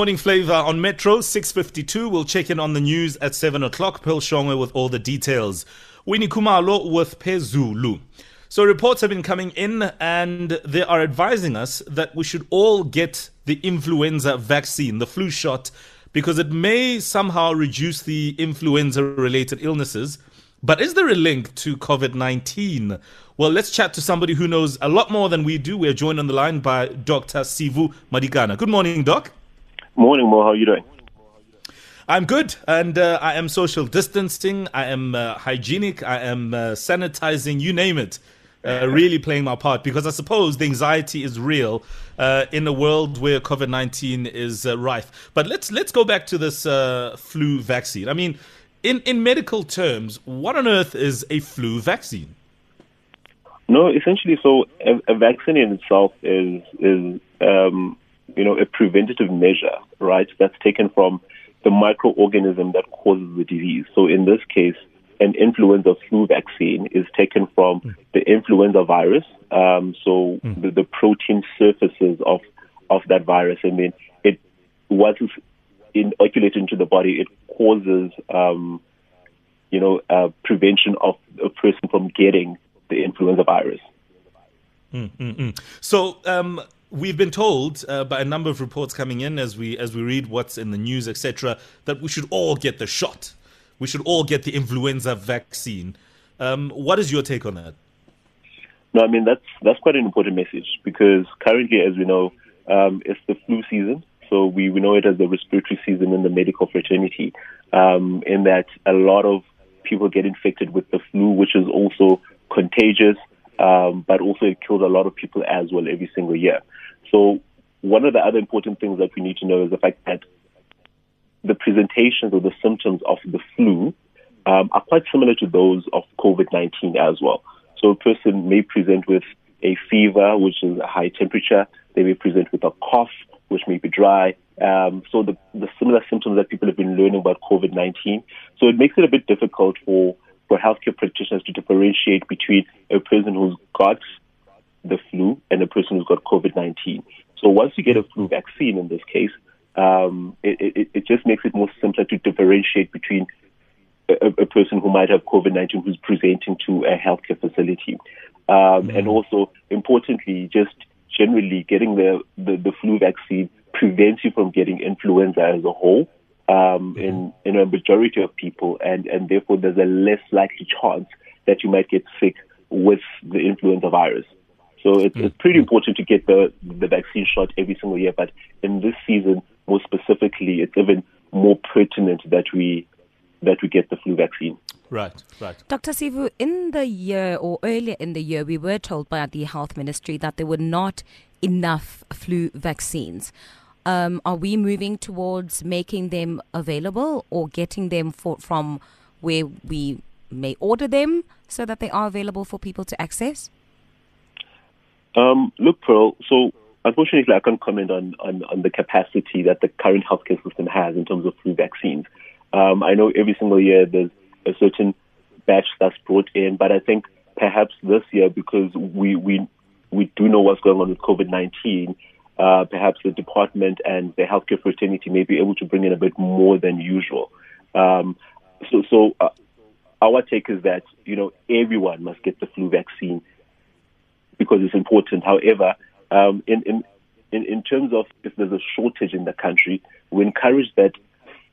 Morning flavor on Metro 652. We'll check in on the news at 7 o'clock. Pearl Shongwe with all the details. Winnie Khumalo with Phezulu. So reports have been coming in and they are advising us that we should all get the influenza vaccine, the flu shot, because it may somehow reduce the influenza related illnesses. But is there a link to COVID 19? Well, let's chat to somebody who knows a lot more than we do. We're joined on the line by Dr. Sivu Madikana. Good morning, Doc. Morning, Mo. How are you doing? I'm good, and uh, I am social distancing. I am uh, hygienic. I am uh, sanitizing. You name it. Uh, really playing my part because I suppose the anxiety is real uh, in a world where COVID nineteen is uh, rife. But let's let's go back to this flu vaccine. I mean, in in medical terms, what on earth is a flu vaccine? No, essentially, so a, a vaccine in itself is is um, you know, a preventative measure, right, that's taken from the microorganism that causes the disease. So in this case, an influenza flu vaccine is taken from mm. the influenza virus, um, so mm. the, the, protein surfaces of, of that virus, and then it, once it's inoculated into the body, it causes, um, you know, uh, prevention of a person from getting the influenza virus. Mm. So, um, we've been told uh, by a number of reports coming in as we as we read what's in the news, etc., that we should all get the shot. We should all get the influenza vaccine. Um, what is your take on that? No, I mean that's that's quite an important message because currently, as we know, um, it's the flu season. So we, we know it as the respiratory season in the medical fraternity. Um, in that a lot of people get infected with the flu, which is also contagious, um, but also it kills a lot of people as well every single year. So one of the other important things that we need to know is the fact that the presentations or the symptoms of the flu um, are quite similar to those of COVID-19 as well. So a person may present with a fever, which is a high temperature. They may present with a cough, which may be dry. Um, so the, the similar symptoms that people have been learning about COVID-19. So it makes it a bit difficult for, for healthcare practitioners to differentiate between a person who's got the flu and a person who's got COVID 19. So once you get a flu vaccine in this case, um, it, it, it, just makes it more simpler to differentiate between a, a person who might have COVID 19 who's presenting to a healthcare facility. Um, mm-hmm. And also, importantly, just generally getting the, the, the, flu vaccine prevents you from getting influenza as a whole. Um, mm-hmm. in, in a majority of people, and, and therefore there's a less likely chance that you might get sick with the influenza virus. So it's, mm. it's pretty important to get the, the vaccine shot every single year. But in this season, more specifically, it's even more pertinent that we that we get the flu vaccine. Right, right. Dr. Sivu, in the year or earlier in the year, we were told by the health ministry that there were not enough flu vaccines. Um, are we moving towards making them available or getting them for, from where we may order them so that they are available for people to access? Um, look, Pearl, so unfortunately, I can't comment on, on, on, the capacity that the current healthcare system has in terms of flu vaccines. Um, I know every single year there's a certain batch that's brought in, but I think perhaps this year, because we, we, we do know what's going on with COVID 19, uh, perhaps the department and the healthcare fraternity may be able to bring in a bit more than usual. Um, so, so uh, our take is that you know everyone must get the flu vaccine because it's important. However, um, in, in, in, in terms of if there's a shortage in the country, we encourage that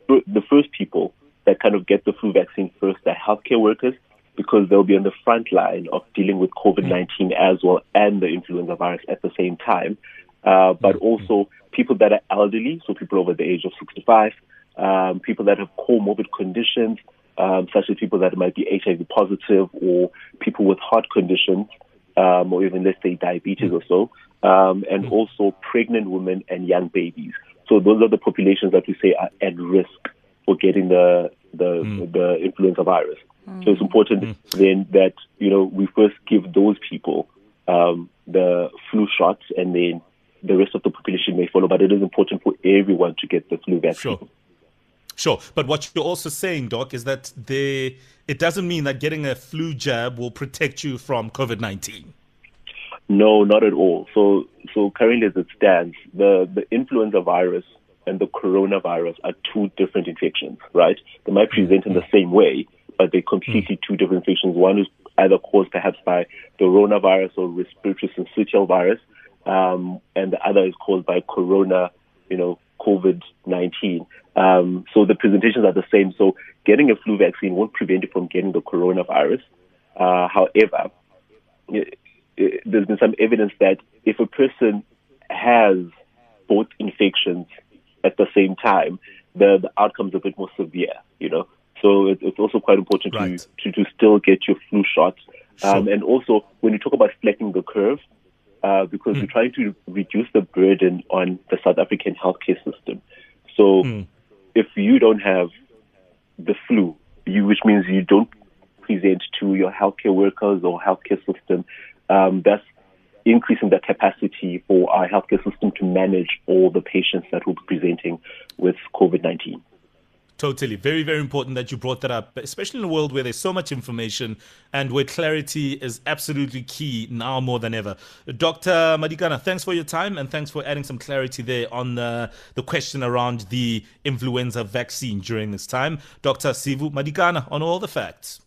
the first people that kind of get the flu vaccine first are healthcare workers because they'll be on the front line of dealing with COVID-19 as well and the influenza virus at the same time. Uh, but also people that are elderly, so people over the age of 65, um, people that have comorbid conditions, um, such as people that might be HIV positive or people with heart conditions, um, or even let's say diabetes or so, um, and mm. also pregnant women and young babies. So those are the populations that we say are at risk for getting the the, mm. the influenza virus. Mm. So it's important mm. then that you know we first give those people um, the flu shots, and then the rest of the population may follow. But it is important for everyone to get the flu vaccine. Sure. Sure, but what you're also saying, Doc, is that they, it doesn't mean that getting a flu jab will protect you from COVID nineteen. No, not at all. So, so currently as it stands, the the influenza virus and the coronavirus are two different infections, right? They might mm-hmm. present in the same way, but they're mm-hmm. completely two different infections. One is either caused perhaps by the coronavirus or respiratory syncytial virus, um, and the other is caused by corona, you know, COVID-19. Um, so the presentations are the same. So getting a flu vaccine won't prevent you from getting the coronavirus. Uh, however, it, it, there's been some evidence that if a person has both infections at the same time, the, the outcome's a bit more severe, you know. So it, it's also quite important right. to, to, to still get your flu shots. Um, and also, when you talk about flattening the curve, uh, because mm. we're trying to reduce the burden on the South African healthcare system. So mm. if you don't have the flu, you, which means you don't present to your healthcare workers or healthcare system, um, that's increasing the capacity for our healthcare system to manage all the patients that will be presenting with COVID 19. Totally. Very, very important that you brought that up, especially in a world where there's so much information and where clarity is absolutely key now more than ever. Dr. Madikana, thanks for your time and thanks for adding some clarity there on uh, the question around the influenza vaccine during this time. Dr. Sivu Madikana on all the facts.